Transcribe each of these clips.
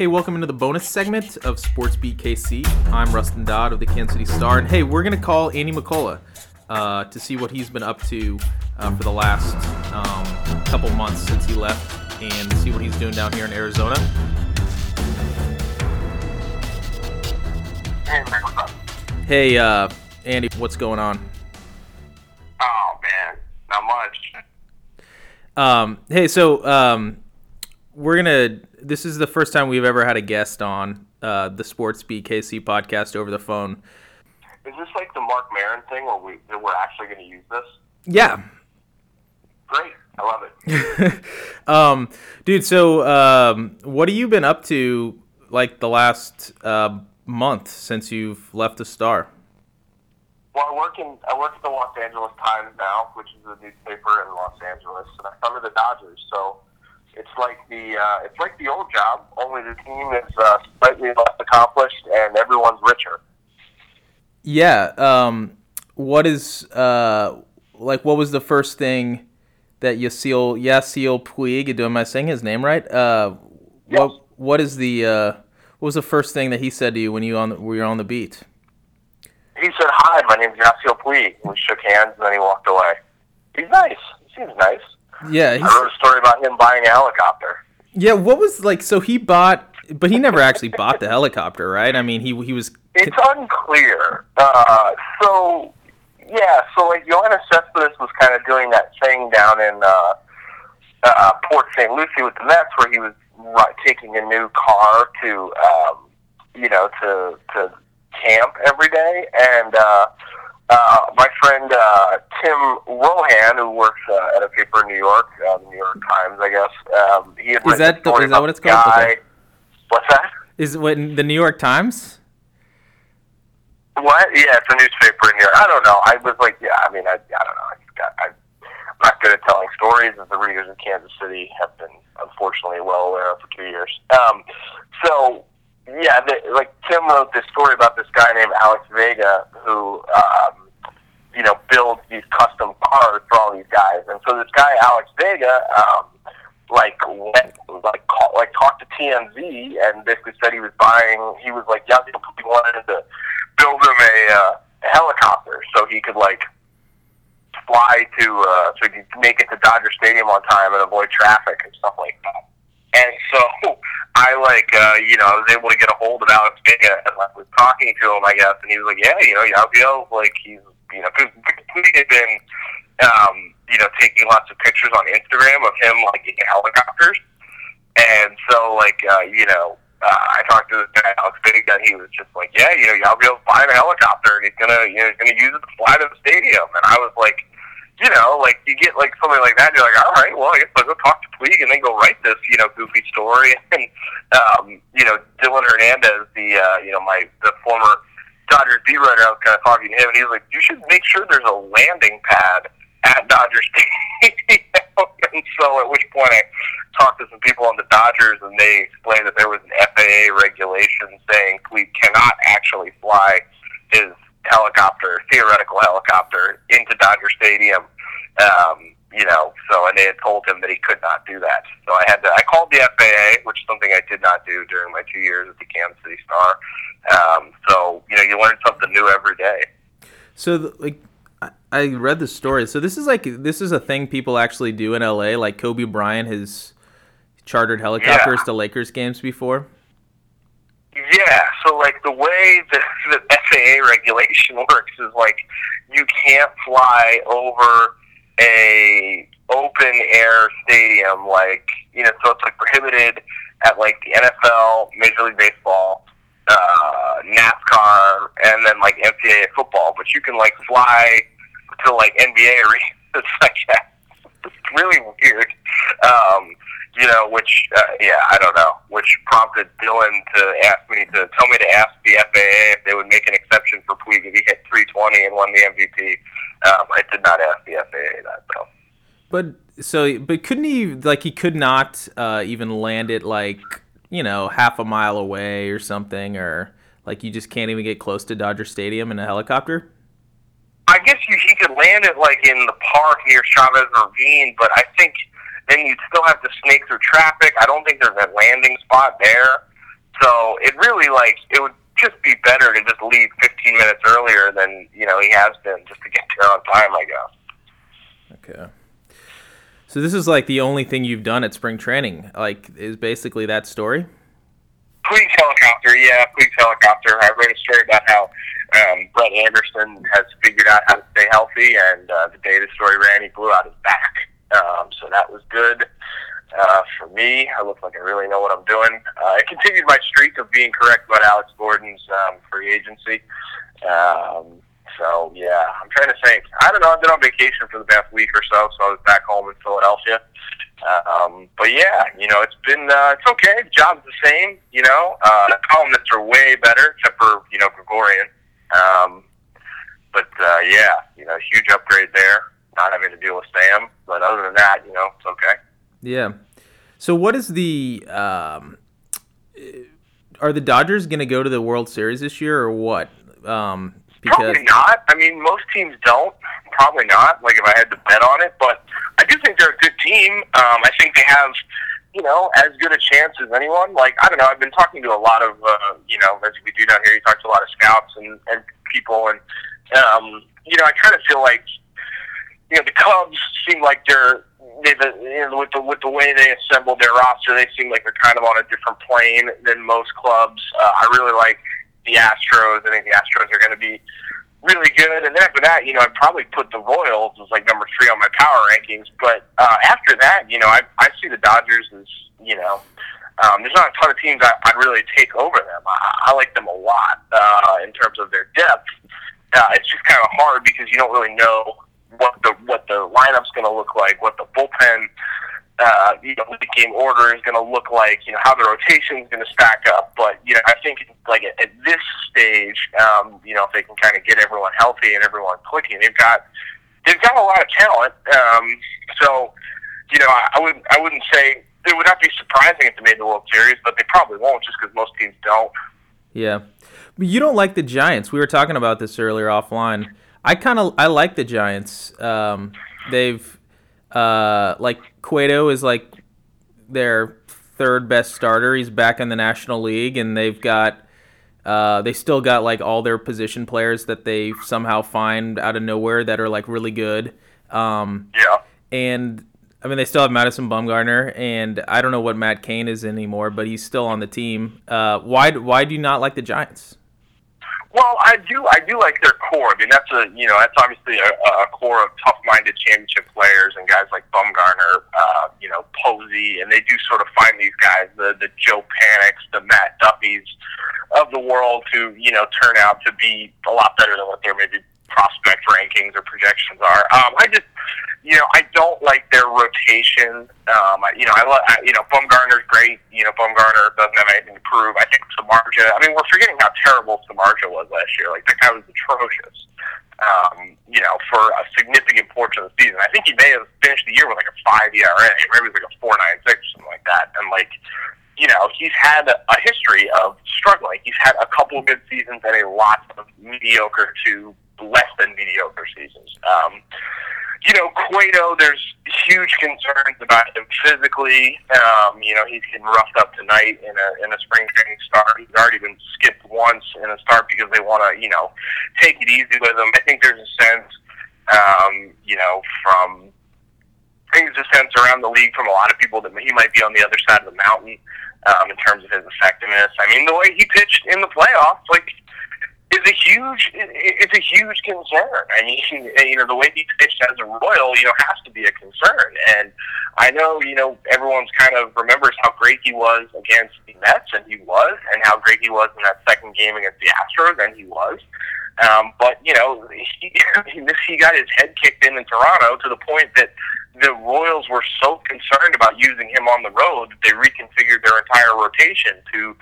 Hey, welcome into the bonus segment of Sports Beat KC. I'm Rustin Dodd of the Kansas City Star, and hey, we're gonna call Andy McCullough uh, to see what he's been up to uh, for the last um, couple months since he left, and see what he's doing down here in Arizona. Hey, man, what's up? Hey, uh, Andy, what's going on? Oh, man, not much. Um, hey, so um, we're gonna. This is the first time we've ever had a guest on uh, the Sports Beat KC podcast over the phone. Is this like the Marc Maron thing where we that we're actually going to use this? Yeah, Great, I love it. um, dude. So, um, what have you been up to like the last uh, month since you've left the Star? Well, I work in I work at the Los Angeles Times now, which is a newspaper in Los Angeles, and I cover the Dodgers. So like the uh, it's like the old job, only the team is uh, slightly less accomplished and everyone's richer. Yeah. Um, what is uh, like? What was the first thing that Yasiel Yasiel Puig? Am I saying his name right? Uh, Yes. what What is the uh, What was the first thing that he said to you when you on the, when you were on the beat? He said, "Hi, my name's Yasiel Puig." We shook hands, and then he walked away. He's nice. He seems nice. Yeah. I wrote a story about him buying a helicopter. yeah. What was like? So he bought, but he never actually bought the helicopter, right? I mean, he he was. It's unclear. Uh, so, yeah, so like Yoenis Cespedes was kind of doing that thing down in uh, uh, Port St. Lucie with the Mets, where he was ri- taking a new car to, um, you know, to to camp every day, and uh, uh, my friend uh, Tim Rohan, who works uh, at a paper in New York, uh, the New York Times, I guess, um, he had Is that the- is that what it's called? Guy. Okay. What's that? Is what the New York Times? What? Yeah, it's a newspaper in here. I don't know. I was like, yeah. I mean, I, I don't know. I got, I, I'm not good at telling stories, as the readers in Kansas City have been unfortunately well aware of for two years. Um, so yeah, the, like Tim wrote this story about this guy named Alex Vega who, um, you know, builds these custom cars for all these guys, and so this guy Alex Vega. Um, like went like call, like talked to TMZ and basically said he was buying. He was like, yeah, he wanted to build him a, uh, helicopter so he could like fly to uh, so he could make it to Dodger Stadium on time and avoid traffic and stuff like that. And so I like uh, you know I was able to get a hold of Alex Vega and like was talking to him I guess and he was like yeah you know Yabio like he's you know because we had been um, you know taking lots of pictures on Instagram of him like in helicopters. And so like uh, you know uh, I talked to this guy Alex Vega and he was just like yeah you know Yabio's buying a helicopter and he's gonna you know he's gonna use it to fly to the stadium. And I was like you know, like you get like something like that, and you're like, all right, well, I guess I'll go talk to Puig and then go write this, you know, goofy story. And um, you know, Dylan Hernandez, the uh, you know, my the former Dodgers beat writer, I was kind of talking to him, and he was like, you should make sure there's a landing pad at Dodger Stadium. and so, at which point, I talked to some people on the Dodgers, and they explained that there was an FAA regulation saying Puig cannot actually fly his helicopter, theoretical helicopter, into Dodger Stadium. Um, you know, so and they had told him that he could not do that. So I had to. I called the FAA, which is something I did not do during my two years at the Kansas City Star. Um, so you know, you learn something new every day. So the, like I- I read the story. So this is like this is a thing people actually do in LA. Like Kobe Bryant has chartered helicopters Yeah. to Lakers games before. Yeah, so like the way the, the FAA regulation works is like you can't fly over a open air stadium like you know so it's like prohibited at like the NFL, Major League Baseball, uh, NASCAR, and then like NCAA football. But you can like fly to like NBA arenas. Like it's really weird. Um, you know, which uh, yeah, I don't know, which prompted Dylan to ask me to tell me to ask the FAA if they would make an exception for Puig if he hit 320 and won the MVP. Um, I did not ask the FAA that though. But so but couldn't he like he could not uh, even land it like you know half a mile away or something or like you just can't even get close to Dodger Stadium in a helicopter. I guess you, he could land it like in the park near Chavez Ravine, but I think then you'd still have to snake through traffic. I don't think there's a landing spot there. So it really like it would just be better to just leave 15 minutes earlier than you know he has been, just to get there on time. I guess. Okay. So this is like the only thing you've done at spring training. Like, is basically that story. Police helicopter, yeah, police helicopter. I wrote a story about how um, Brett Anderson has figured out how to stay healthy, and uh, the day the story ran, he blew out his back. Um, so that was good uh, for me. I look like I really know what I'm doing. Uh, I continued my streak of being correct about Alex Gordon's um, free agency. Um, so yeah, I'm trying to think. I don't know. I've been on vacation for the past week or so, so I was back home in Philadelphia. Um, but yeah, you know, it's been uh, it's okay. The job's the same. You know, uh, the columnists are way better, except for you know Gregorian. Um, but uh, yeah, you know, huge upgrade there. Not having to deal with Sam, but other than that, you know, it's okay. Yeah. So what is the um, are the Dodgers going to go to the World Series this year or what? Um, because Probably not. I mean, most teams don't. Probably not. Like if I had to bet on it, but I do think they're a good team. Um, I think they have, you know, as good a chance as anyone. Like I don't know. I've been talking to a lot of, uh, you know, as we do down here, you talk to a lot of scouts and, and people, and um, you know, I kind of feel like, you know, the Cubs seem like they're they, the, you know, with the with the way they assembled their roster, they seem like they're kind of on a different plane than most clubs. Uh, I really like the Astros. I think the Astros are going to be really good. And then after that, you know, I'd probably put the Royals as like number three on my power rankings. But uh, after that, you know, I, I see the Dodgers as, you know, um, there's not a ton of teams I, I'd really take over them. I, I like them a lot uh, in terms of their depth. Uh, it's just kind of hard because you don't really know what the what the lineup's going to look like, what the bullpen uh, you know, the game order is going to look like, you know, how the rotation is going to stack up. But, you know, I think, like, at, at this stage, um, you know, if they can kind of get everyone healthy and everyone clicking, they've got, they've got a lot of talent. Um, so, you know, I, I wouldn't, I wouldn't say, it would not be surprising if they made the World Series, but they probably won't just because most teams don't. Yeah. But you don't like the Giants. We were talking about this earlier offline. I kind of, I like the Giants. Um, they've, uh, like Cueto is like their third best starter. He's back in the National League, and they've got uh, they still got like all their position players that they somehow find out of nowhere that are like really good. Um, yeah. And I mean, they still have Madison Bumgarner, and I don't know what Matt Cain is anymore, but he's still on the team. Uh, why why do you not like the Giants? Well, I do. I do like their core. I mean, that's a you know that's obviously a, a core of tough-minded championship players and guys like Bumgarner, uh, you know Posey, and they do sort of find these guys, the the Joe Paniks, the Matt Duffys of the world, who you know turn out to be a lot better than what their maybe prospect rankings or projections are. Um, I just you know, I don't like their rotation. Um, you know, I, I you know, Bumgarner's great. You know, Bumgarner doesn't have anything to prove. I think Samardzija. I mean, we're forgetting how terrible Samardzija was last year. Like that guy was atrocious. Um, you know, for a significant portion of the season. I think he may have finished the year with like a five ERA, maybe it was like a four nine six or something like that. And like, you know, he's had a history of struggling. He's had a couple of good seasons and a lot of mediocre to less than mediocre seasons. Um, you know, Cueto, there's huge concerns about him physically. Um, you know, he's getting roughed up tonight in a in a spring training start. He's already been skipped once in a start because they want to, you know, take it easy with him. I think there's a sense, um, you know, from there's a sense around the league from a lot of people that he might be on the other side of the mountain um, in terms of his effectiveness. I mean, the way he pitched in the playoffs, like is a huge it's a huge concern. I mean, you know, the way he pitched as a Royal, you know, has to be a concern. And I know, you know, everyone's kind of remembers how great he was against the Mets, and he was, and how great he was in that second game against the Astros, and he was. Um, but you know, he he got his head kicked in in Toronto to the point that the Royals were so concerned about using him on the road that they reconfigured their entire rotation to,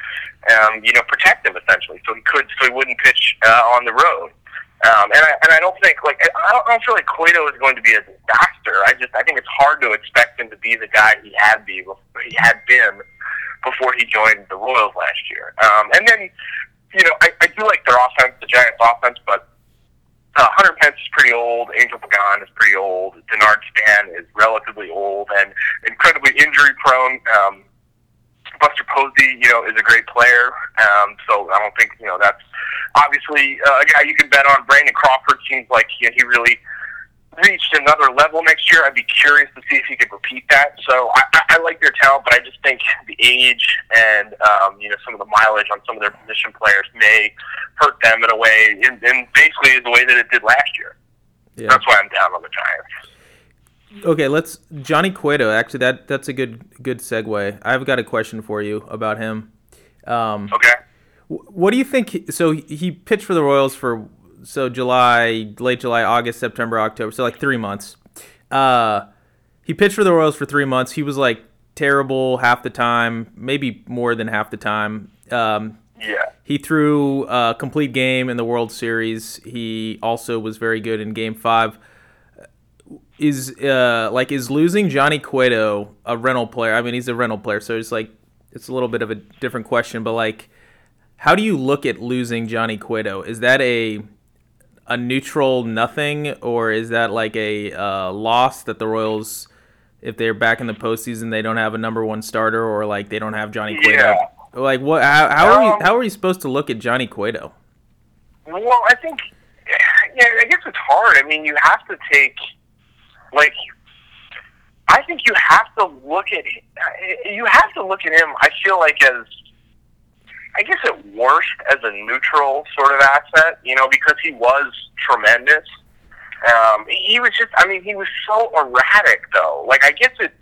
um, you know, protect him essentially, so he could, so he wouldn't pitch uh, on the road. Um, and I and I don't think like I don't, I don't feel like Cueto is going to be a disaster. I just I think it's hard to expect him to be the guy he had be he had been before he joined the Royals last year. Um, and then you know I, I do like their offense, the Giants' offense, but uh, Hunter Pence is pretty old. Angel Pagan is pretty old. Denard Span is relatively old and incredibly injury prone. Um, Buster Posey, you know, is a great player. Um, so I don't think you know that's obviously uh, a guy you can bet on. Brandon Crawford seems like he, he really reached another level next year. I'd be curious to see if he could repeat that. So I, I, I like their talent, but I just think the age and um, you know some of the mileage on some of their position players may hurt them in a way, in, in basically the way that it did last year. Yeah. That's why I'm down on the Giants. Okay, let's Johnny Cueto. Actually, that that's a good good segue. I've got a question for you about him. Um, okay. What do you think? So he pitched for the Royals for so July, late July, August, September, October. So like three months. Uh, he pitched for the Royals for three months. He was like terrible half the time, maybe more than half the time. Um, yeah. He threw a complete game in the World Series. He also was very good in Game Five. Is uh like is losing Johnny Cueto a rental player? I mean, he's a rental player, so it's like it's a little bit of a different question. But like, how do you look at losing Johnny Cueto? Is that a a neutral nothing, or is that like a uh, loss that the Royals, if they're back in the postseason, they don't have a number one starter, or like they don't have Johnny Cueto? Yeah. Like what? How, how um, are we? How are we supposed to look at Johnny Cueto? Well, I think, yeah, I guess it's hard. I mean, you have to take, like, I think you have to look at, you have to look at him. I feel like as I guess at worst as a neutral sort of asset, you know, because he was tremendous. Um, he was just, I mean, he was so erratic though. Like, I guess it,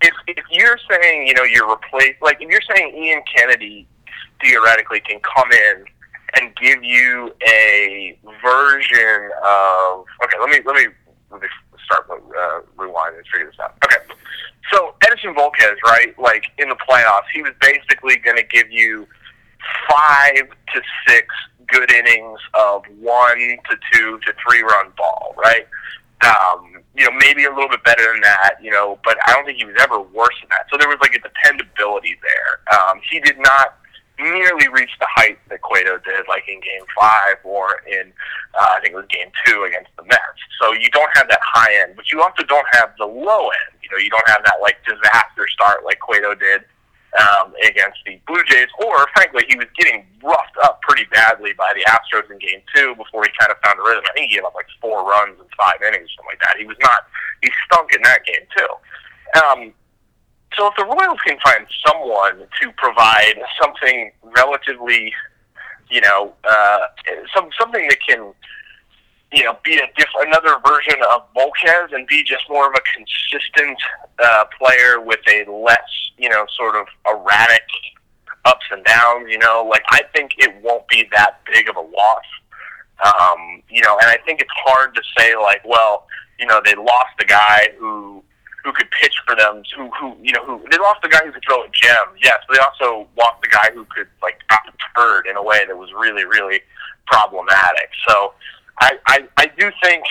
if, if you're saying, you know, you're replaced, like, if you're saying Ian Kennedy theoretically can come in and give you a version of, okay, let me, let me, let me start, uh, rewind and figure this out. Okay. So Edinson Volquez, right? Like in the playoffs, he was basically going to give you five to six good innings of one to two to three run ball, right? Um, you know, maybe a little bit better than that, you know, but I don't think he was ever worse than that. So there was like a dependability there. Um, he did not nearly reach the height that Cueto did, like in Game Five or in uh, I think it was Game Two against the Mets. So you don't have that high end, but you also don't have the low end. You know, you don't have that like disaster start like Cueto did um, against the Blue Jays, or frankly, he was getting roughed up pretty badly by the Astros in Game Two before he kind of found a rhythm. I think he gave up like four runs in five innings, something like that. He was not, he stunk in that game too. Um, so if the Royals can find someone to provide something relatively, you know, uh, some something that can you know, be a different, another version of Volquez and be just more of a consistent uh, player with a less, you know, sort of erratic ups and downs. You know, like I think it won't be that big of a loss. Um, you know, and I think it's hard to say like, well, you know, they lost a guy who who could pitch for them, who who you know who they lost the guy who could throw a gem, yes, but they also lost the guy who could like turd in a way that was really really problematic. So I, I, I do think,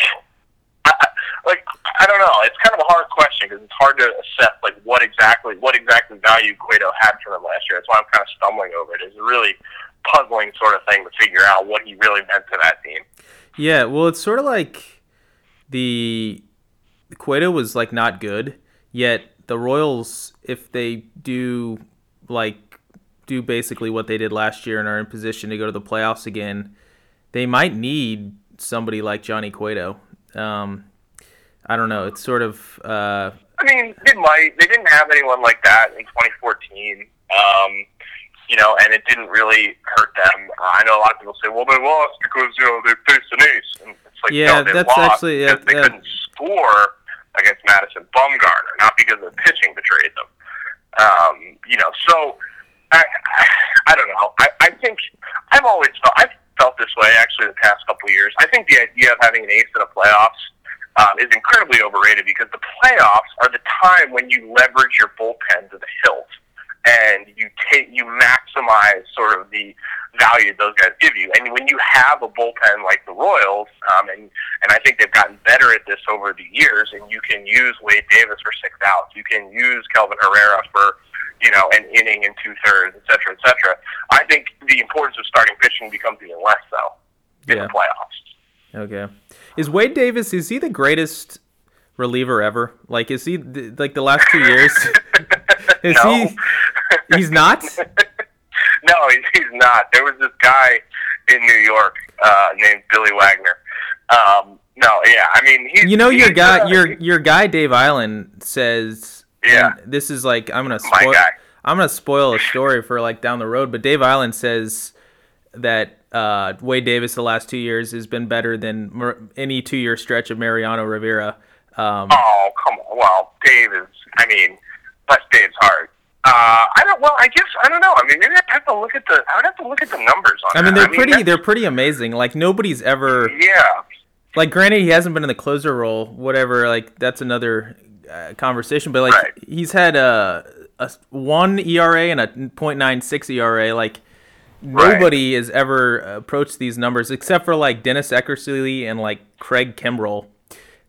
I, like, I don't know. It's kind of a hard question because it's hard to assess, like, what exactly, what exactly value Cueto had for them last year. That's why I'm kind of stumbling over it. It's a really puzzling sort of thing to figure out what he really meant to that team. Yeah, well, it's sort of like the Cueto was like not good, yet the Royals, if they do like do basically what they did last year and are in position to go to the playoffs again, they might need somebody like Johnny Cueto. Um, I don't know. It's sort of. Uh, I mean, they might. They didn't have anyone like that in 2014. Um, you know, and it didn't really hurt them. I know a lot of people say, "Well, they lost because you know they faced an ace." And it's like, yeah, no, they that's lost actually yeah, because they couldn't score against Madison Bumgarner, not because the pitching betrayed them. Um, you know, so I, I, I don't know. I, I think I've always felt felt actually the past couple years. I think the idea of having an ace in the playoffs um, is incredibly overrated because the playoffs are the time when you leverage your bullpen to the hilt and you take you maximize sort of the value those guys give you. And when you have a bullpen like the Royals, um, and and I think they've gotten better at this over the years, and you can use Wade Davis for six outs, you can use Kelvin Herrera for you know, an inning and two thirds, et cetera, et cetera. I think the importance of starting pitching becomes even less so in yeah. the playoffs. Okay. Is Wade Davis, is he the greatest reliever ever? Like, is he, like, the last two years? is no. he. He's not. no, he's, not. There was this guy in New York uh, named Billy Wagner. Um, no, yeah, I mean, he's, You know your guy, uh, your your guy Dave Eiland says. Yeah. This is like I'm gonna spoil. I'm gonna spoil a story for like down the road, but Dave Eiland says that uh, Wade Davis the last two years has been better than Mar- any two year stretch of Mariano Rivera. Um, Oh, come on. Well, Dave is. I mean, bless Dave's heart. Uh, I don't. Well, I guess I don't know. I mean, maybe I have to look at the. I would have to look at the numbers on. I mean, they're pretty. that- They're pretty amazing. Like nobody's ever. Yeah. Like, granted, he hasn't been in the closer role. Whatever. Like that's another uh, conversation. But like, Right. he's had a, a one ERA and a .96 ERA. Like Right. nobody has ever approached these numbers except for like Dennis Eckersley and like Craig Kimbrel.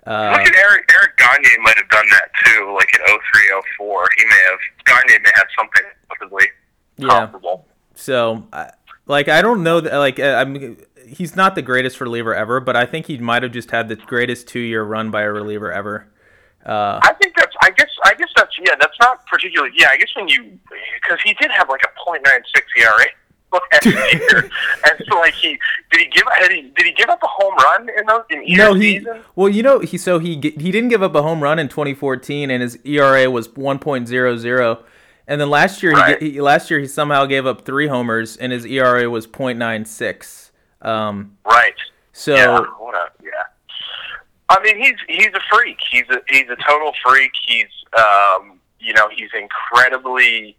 Uh, Look at Eric. Eric Gagne might have done that too, like in 03, 04. He may have. Gagne may have something possibly yeah. comparable. So, like, I don't know. That, like, uh, I'm. He's not the greatest reliever ever, but I think he might have just had the greatest two-year run by a reliever ever. Uh, I think that's. I guess. I guess that's. Yeah, that's not particularly. Yeah, I guess when you because he did have like a .96 ERA and so like he did he give had he did he give up a home run in those in either no, he. season? Well, you know, he so he he didn't give up a home run in 2014, and his ERA was 1.00. And then last year, Right. he, he last year he somehow gave up three homers, and his ERA was .96. Um, Right. so yeah. A, yeah. I mean, he's he's a freak. He's a he's a total freak. He's um, you know, he's incredibly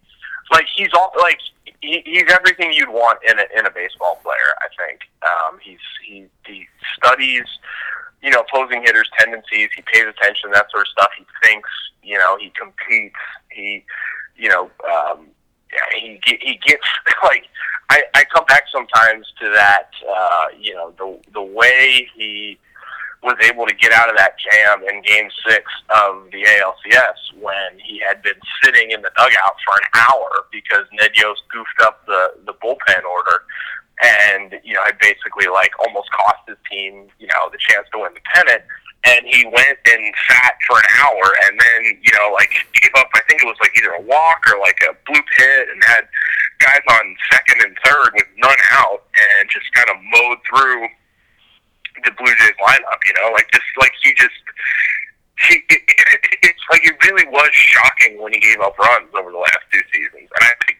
like he's all like he, he's everything you'd want in a in a baseball player. I think um, he's he he studies you know opposing hitters' tendencies. He pays attention that sort of stuff. He thinks. You know, he competes. He you know. Um, he he gets like I, I come back sometimes to that uh, you know the the way he was able to get out of that jam in Game Six of the ALCS when he had been sitting in the dugout for an hour because Ned Yost goofed up the the bullpen order and you know had basically like almost cost his team you know the chance to win the pennant. And he went and sat for an hour and then you know like gave up I think it was like either a walk or like a bloop hit and had guys on second and third with none out and just kind of mowed through the Blue Jays lineup. You know, like just like he just he it, it, it's like it really was shocking when he gave up runs over the last two seasons, and I think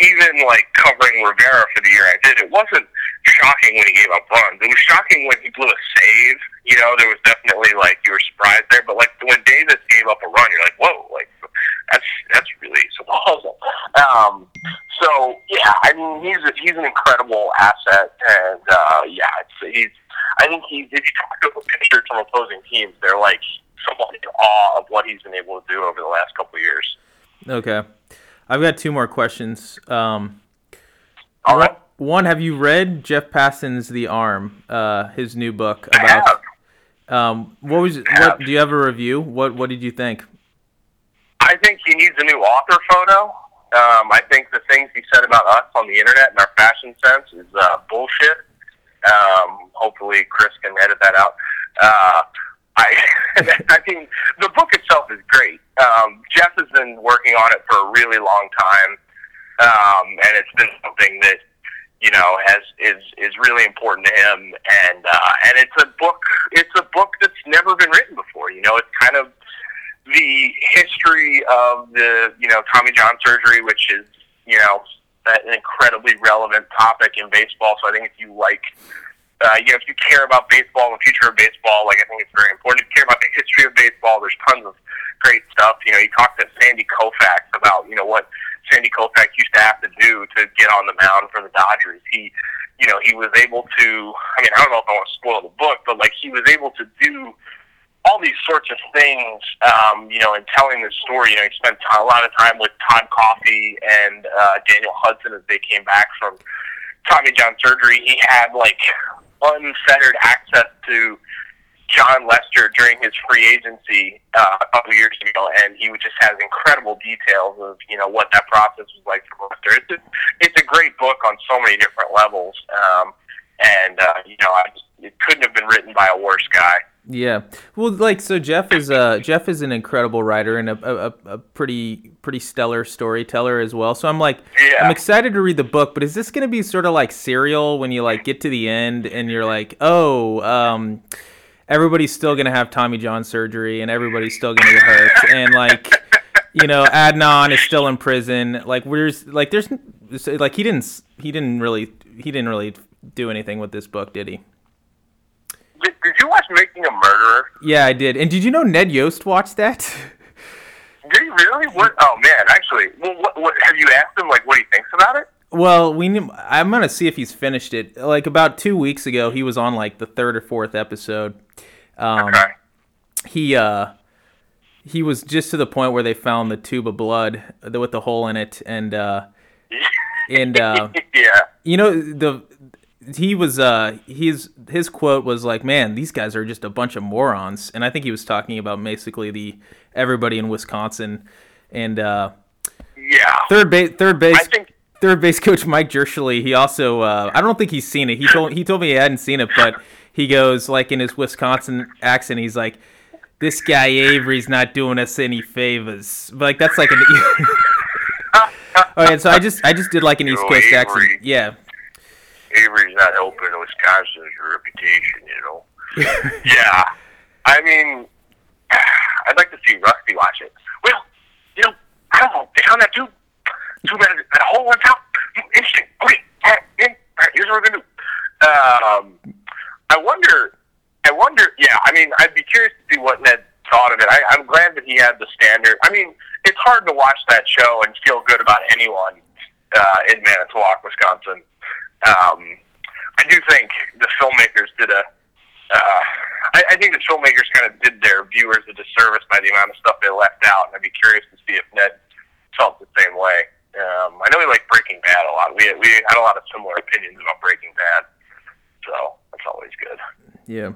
even like covering Rivera for the year I did, it wasn't shocking when he gave up runs. It was shocking when he blew a save. You know, there was definitely like you were surprised there, but like when Davis gave up a run, you're like, whoa, like that's that's really surprising. Um, so yeah, I mean he's a, he's an incredible asset, and uh, yeah, it's, he's. I think he's if you talk to pitchers from opposing teams, they're like somewhat in awe of what he's been able to do over the last couple of years. okay, I've got two more questions. Um, All right, One, have you read Jeff Passan's The Arm, uh, his new book I about? have. Um, what was? What do you have a review? What What did you think? I think he needs a new author photo. Um, I think the things he said about us on the internet and our fashion sense is uh, bullshit. Um, hopefully, Chris can edit that out. Uh, I, I mean, the book itself is great. Um, Jeff has been working on it for a really long time, um, and it's been something that you know has is is really important to him. And uh, and it's a book. It's a book that's never been written before. You know, it's kind of the history of the you know Tommy John surgery, which is you know an incredibly relevant topic in baseball. So I think if you like, uh, you know, if you care about baseball and the future of baseball, like I think it's very important. If you care about the history of baseball, there's tons of great stuff. You know, you talk to Sandy Koufax about you know what Sandy Koufax used to have to do to get on the mound for the Dodgers. He, you know, he was able to. I mean, I don't know if I want to spoil the book, but like he was able to do all these sorts of things, um, you know, in telling this story. You know, he spent a lot of time with Todd Coffey and uh, Daniel Hudson as they came back from Tommy John surgery. He had like unfettered access to Jon Lester during his free agency uh, a couple years ago, and he just has incredible details of you know what that process was like for Lester. It's a, it's a great book on so many different levels, um, and uh, you know I just, it couldn't have been written by a worse guy. Yeah, well, like so, Jeff is uh Jeff is an incredible writer and a, a, a pretty pretty stellar storyteller as well. So I'm like, Yeah. I'm excited to read the book, but is this going to be sort of like serial when you like get to the end and you're like, oh, um, everybody's still going to have Tommy John surgery and everybody's still going to get hurt and like, you know, Adnan is still in prison. Like, where's like there's like he didn't he didn't really he didn't really do anything with this book, did he? Watch Making a Murderer? Yeah, I did. And did you know Ned Yost watched that? Did you really? What? Oh man, actually, well, what, what have you asked him like what he thinks about it? Well, we knew, I'm gonna see if he's finished it. Like about two weeks ago, he was on like the third or fourth episode. Um, Okay. He uh, he was just to the point where they found the tube of blood with the hole in it, and uh, and uh, yeah. you know the he was uh his his quote was like man these guys are just a bunch of morons and i think he was talking about basically the everybody in wisconsin and uh Yeah. third base third base I think third base coach Mike Jirschele, he also uh, I don't think he's seen it. He told he told me he hadn't seen it, but he goes like in his Wisconsin accent, he's like, "This guy Avery's not doing us any favors." But, like that's like an. All right, so I just I just did like an East Coast Avery. accent. Yeah, Avery's not helping Wisconsin's reputation, you know. yeah. I mean, I'd like to see Rusty watch it. Well, you know, I don't know. They found that dude. Two minutes. That hole went out. Interesting. Okay. All right. All right. Here's what we're gonna do. Um, I wonder. I wonder. Yeah. I mean, I'd be curious to see what Ned thought of it. I, I'm glad that he had the standard. I mean, it's hard to watch that show and feel good about anyone uh, in Manitowoc, Wisconsin. Um, I do think the filmmakers did a. Uh, I, I think the filmmakers kind of did their viewers a disservice by the amount of stuff they left out, and I'd be curious to see if Ned felt the same way. Um, I know we like Breaking Bad a lot. We we had a lot of similar opinions about Breaking Bad, so that's always good. yeah.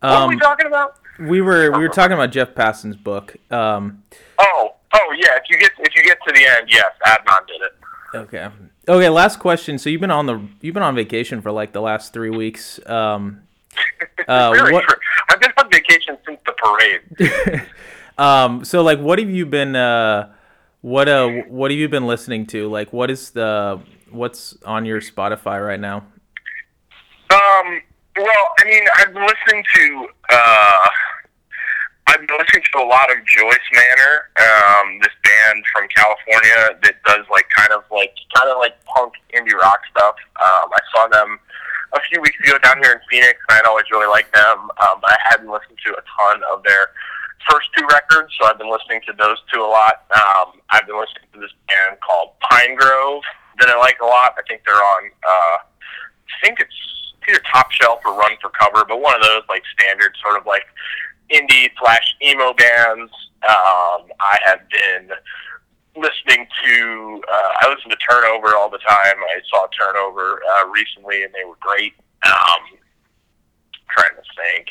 What were we Um, talking about? we were we were talking about Jeff Passan's book. Um, Oh, oh yeah. If you get if you get to the end, yes, Adnan did it. okay. Okay. Last question. So you've been on the you've been on vacation for like the last three weeks. Um, uh, Very what- true. I've been on vacation since the parade. um, so like, what have you been? Uh, what uh, what have you been listening to? Like, what is the what's on your Spotify right now? Um. Well, I mean, I've been listening to. Uh, I've been listening to a lot of Joyce Manor, um, this band from California that does like kind of like kind of like punk indie rock stuff. Um, I saw them a few weeks ago down here in Phoenix, and I'd always really liked them. Um, but I hadn't listened to a ton of their first two records, so I've been listening to those two a lot. Um, I've been listening to this band called Pinegrove that I like a lot. I think they're on. Uh, I think it's either Top Shelf or Run for Cover, but one of those like standard sort of like indie slash emo bands. Um, I have been listening to. Uh, I listen to Turnover all the time. I saw Turnover uh, recently, and they were great. Um, trying to think.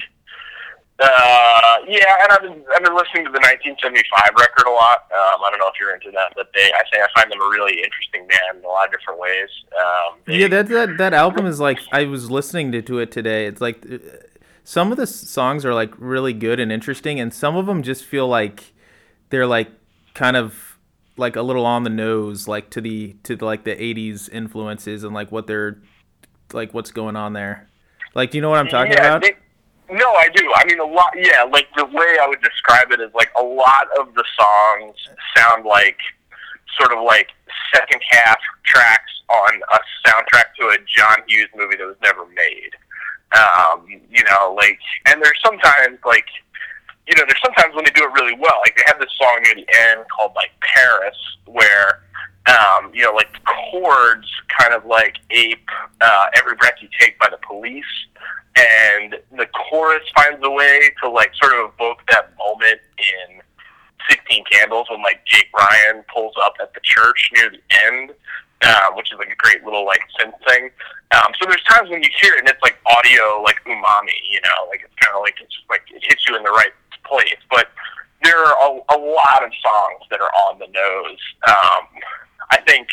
Uh, yeah, and I've been I've been listening to the 1975 record a lot. Um, I don't know if you're into that, but they I think I find them a really interesting band in a lot of different ways. Um, they, Yeah, that that that album is like I was listening to, to it today. It's like uh, some of the songs are like really good and interesting, and some of them just feel like they're like kind of like a little on the nose, like to the to the, like the '80s influences and like what they're like what's going on there. Like, do you know what I'm talking yeah, about? They, no, I do. I mean, a lot. Yeah, like the way I would describe it is like a lot of the songs sound like sort of like second half tracks on a soundtrack to a John Hughes movie that was never made. Um, you know, like, and there's sometimes like, you know, there's sometimes when they do it really well. Like they have this song near the end called like Paris, where um, you know, like the chords kind of like ape uh, "Every Breath You Take" by the Police, and the chorus finds a way to like sort of evoke that moment in 16 Candles when like Jake Ryan pulls up at the church near the end, uh, which is like a great little like synth thing. Um, so there's times when you hear it and it's like audio like umami, you know, like it's kind of like it's like it hits you in the right place. But there are a, a lot of songs that are on the nose. Um, I think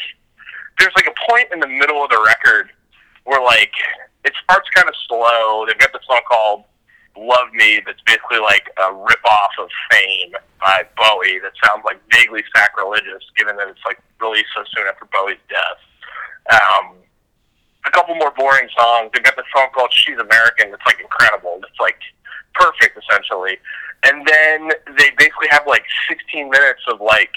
there's like a point in the middle of the record where like it starts kind of slow. They've got this song called Love Me that's basically like a rip off of Fame by Bowie that sounds like vaguely sacrilegious given that it's like released so soon after Bowie's death. Um, a couple more boring songs. They've got this song called She's American that's like incredible. It's like perfect essentially. And then they basically have like 16 minutes of like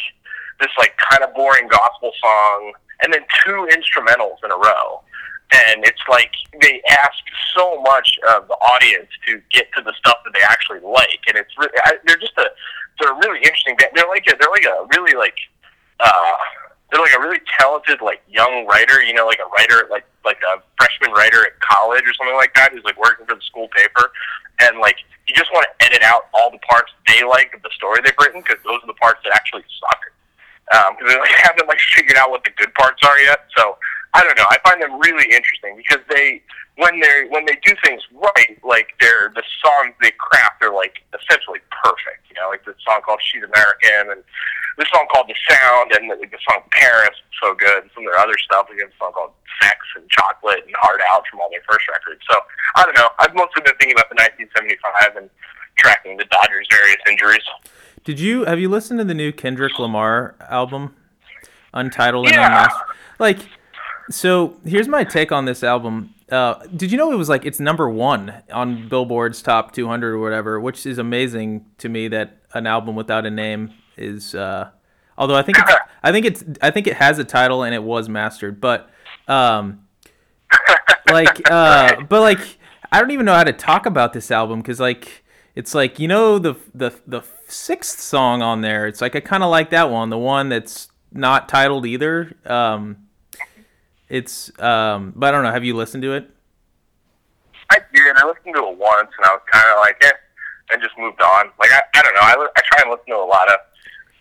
this like kind of boring gospel song and then two instrumentals in a row and it's like they ask so much of the audience to get to the stuff that they actually like, and it's really, they're just a they're really interesting band. They're like a, they're like a really like uh, they're like a really talented like young writer, you know, like a writer like like a freshman writer at college or something like that who's like working for the school paper, and like you just want to edit out all the parts they like of the story they've written because those are the parts that actually suck. Because um, they like haven't like figured out what the good parts are yet, so I don't know. I find them really interesting because they when they when they do things right, like they're the songs they craft are like essentially perfect. You know, like the song called "She's American" and the song called "The Sound" and the, the song "Paris" so good. And some of their other stuff, like a song called "Sex" and "Chocolate" and "Hard Out" from all their first records. So I don't know. I've mostly been thinking about the 1975 and tracking the Dodgers' various injuries. Did you have you listened to the new Kendrick Lamar album, Untitled and yeah. Unmastered? Like so here's my take on this album. Uh, did you know it was like it's number one on Billboard's top 200 or whatever, which is amazing to me that an album without a name is. Uh, although I think it's, I think it's I think it has a title and it was mastered, but um, like uh, but like I don't even know how to talk about this album because like it's like you know the the the sixth song on there. It's like I kind of like that one, the one that's not titled either. Um, it's um, but I don't know. Have you listened to it? I did. I listened to it once, and I was kind of like, eh, and just moved on. Like I, I don't know. I, I try and listen to a lot of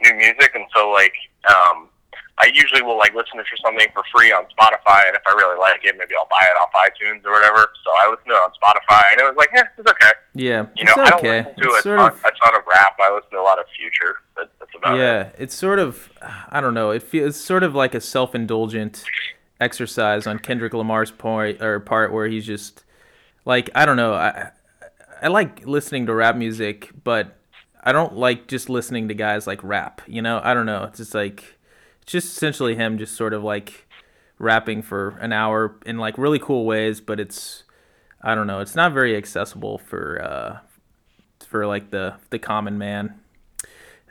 new music, and so like, um, I usually will like listen to something for free on Spotify, and if I really like it, maybe I'll buy it off iTunes or whatever. So I listen to it on Spotify, and it was like, yeah, it's okay. Yeah, you know, I don't listen to a ton, of, a ton of rap. I listen to a lot of Future. That, that's about yeah, it. it's sort of, I don't know. It feels sort of like a self-indulgent exercise on Kendrick Lamar's point or part where he's just like I don't know. I I like listening to rap music, but I don't like just listening to guys like rap. You know, I don't know. It's just like it's just essentially him just sort of like rapping for an hour in like really cool ways, but it's I don't know. It's not very accessible for uh for like the the common man.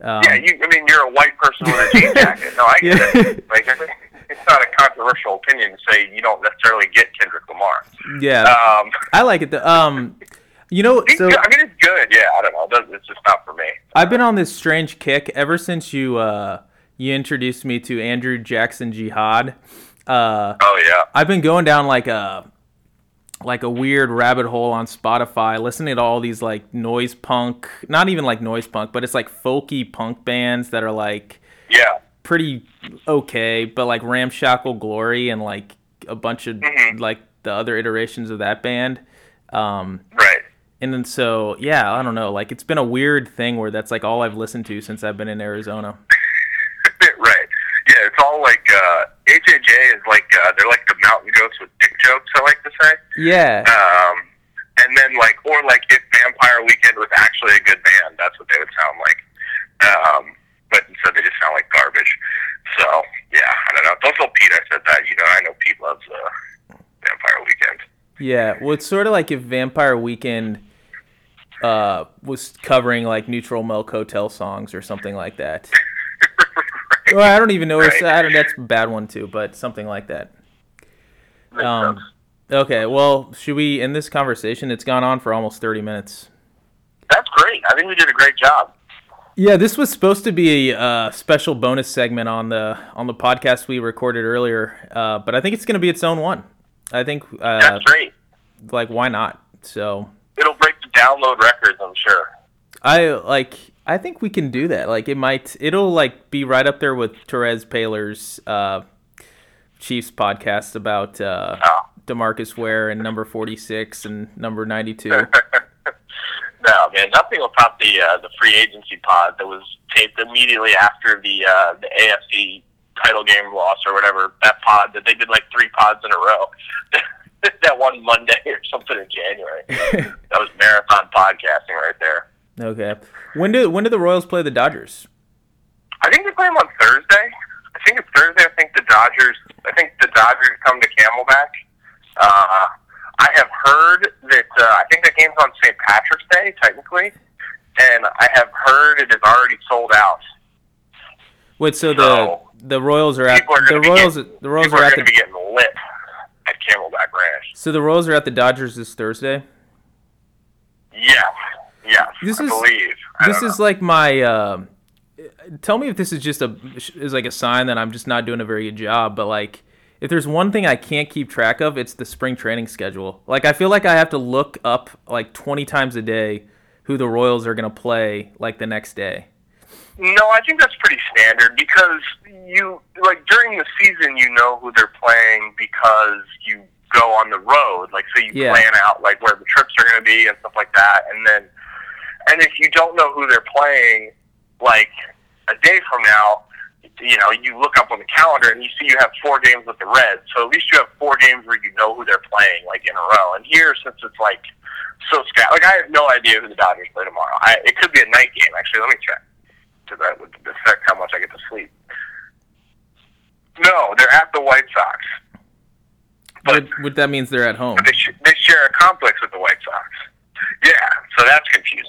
Um, yeah, you. I mean, you're a white person with a jean jacket. No, I get yeah. it. Like, it's not a controversial opinion to say you don't necessarily get Kendrick Lamar. Yeah, um, I like it. Though. Um, you know, so I mean, it's good. Yeah, I don't know. It's just not for me. I've been on this strange kick ever since you uh, you introduced me to Andrew Jackson Jihad. Uh, oh yeah, I've been going down like a like a weird rabbit hole on Spotify, listening to all these like noise punk, not even like noise punk, but it's like folky punk bands that are like yeah pretty okay, but like Ramshackle Glory and like a bunch of mm-hmm. like the other iterations of that band. Um, right. And then so yeah, I don't know. Like it's been a weird thing where that's like all I've listened to since I've been in Arizona. right. Yeah, it's all like uh, HAJ is like uh, they're like the mountain goats with dick jokes. I like to say. Yeah. Um, and then like or like if Vampire Weekend was actually a good band, that's what they would sound like. Um, but instead they just sound like garbage. So yeah, I don't know. Don't tell Pete I said that. You know, I know Pete loves uh, Vampire Weekend. Yeah, well, it's sort of like if Vampire Weekend uh, was covering like Neutral Milk Hotel songs or something like that. right. Well, I don't even know. Right. I don't, that's a bad one too, but something like that. Um, okay, well, should we end this conversation? It's gone on for almost thirty minutes. That's great. I think we did a great job. Yeah, this was supposed to be a uh, special bonus segment on the on the podcast we recorded earlier, uh, but I think it's going to be its own one. I think uh, that's great. Like, why not? So it'll break the download records, I'm sure. I like. I think we can do that. Like, it might. It'll like be right up there with Terez Paylor's uh, Chiefs podcast about uh, oh. Demarcus Ware and number forty six and number ninety two. No, man, nothing will top the uh, the free agency pod that was taped immediately after the uh, the AFC title game loss or whatever that pod that they did like three pods in a row. that one Monday or something in January. that was marathon podcasting right there. Okay. When do when do the Royals play the Dodgers? I think they play them on Thursday. I think it's Thursday. I think the Dodgers. I think the Dodgers come to Camelback. Uh, I have heard that. Uh, I think the game's on St. Patrick's Day, technically, and I have heard it is already sold out. Wait, so the So, the Royals are at are the going to be Royals getting, the Royals are are at the be getting lit at Camelback Ranch. so the Royals are at the Dodgers this Thursday. Yes, yes, This I is- believe. I This is know. like my. Uh, tell me if this is just a is like a sign that I'm just not doing a very good job. But like, if there's one thing I can't keep track of, it's the spring training schedule. Like, I feel like I have to look up like 20 times a day who the Royals are gonna play like the next day. No, I think that's pretty standard because you like during the season you know who they're playing because you go on the road. Like so you Yeah. plan out like where the trips are going to be and stuff like that. And then and if you don't know who they're playing like a day from now, you know, you look up on the calendar and you see you have four games with the Reds. So at least you have four games where you know who they're playing like in a row. And here since it's like so scat like I have no idea who the Dodgers play tomorrow. I, it could be a night game actually. Let me check because that would affect how much I get to sleep. No, they're at the White Sox. But What, what that means they're at home. they, sh- they share a complex with the White Sox. Yeah, so that's confusing.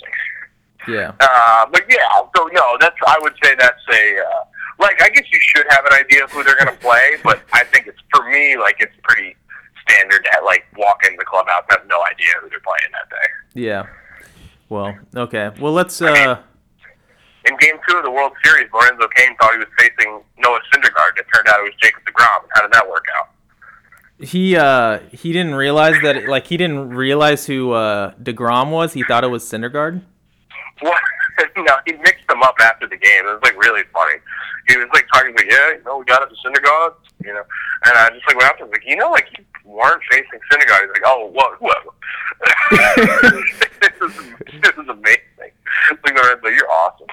Yeah. Uh, but yeah, so no, that's I would say that's a uh, like I guess you should have an idea of who they're going to play, but I think it's for me like it's pretty standard to like walk into the clubhouse and have no idea who they're playing that day. Yeah. Well, okay. Well, let's. uh In Game Two of the World Series, Lorenzo Cain thought he was facing Noah Syndergaard. It turned out it was Jacob Degrom. How did that work out? He uh he didn't realize that like he didn't realize who uh Degrom was. He thought it was Syndergaard. What? no, he mixed them up after the game. It was like really funny. He was like talking like, yeah, you know, we got it to Syndergaard, you know, and I just like went up to him like, you know, like you weren't facing Syndergaard. He's like, oh, what, what? this is this is amazing. Like, Lorenzo, you're awesome.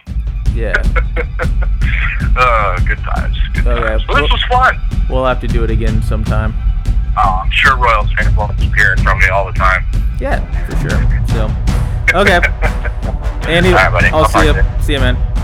Yeah. uh, good times. Good Okay. times. Well, this was fun. We'll have to do it again sometime. Oh, I'm sure Royals fans will keep hearing from me all the time. Yeah, for sure. So, okay. Andy, right, I'll see you. See you, man.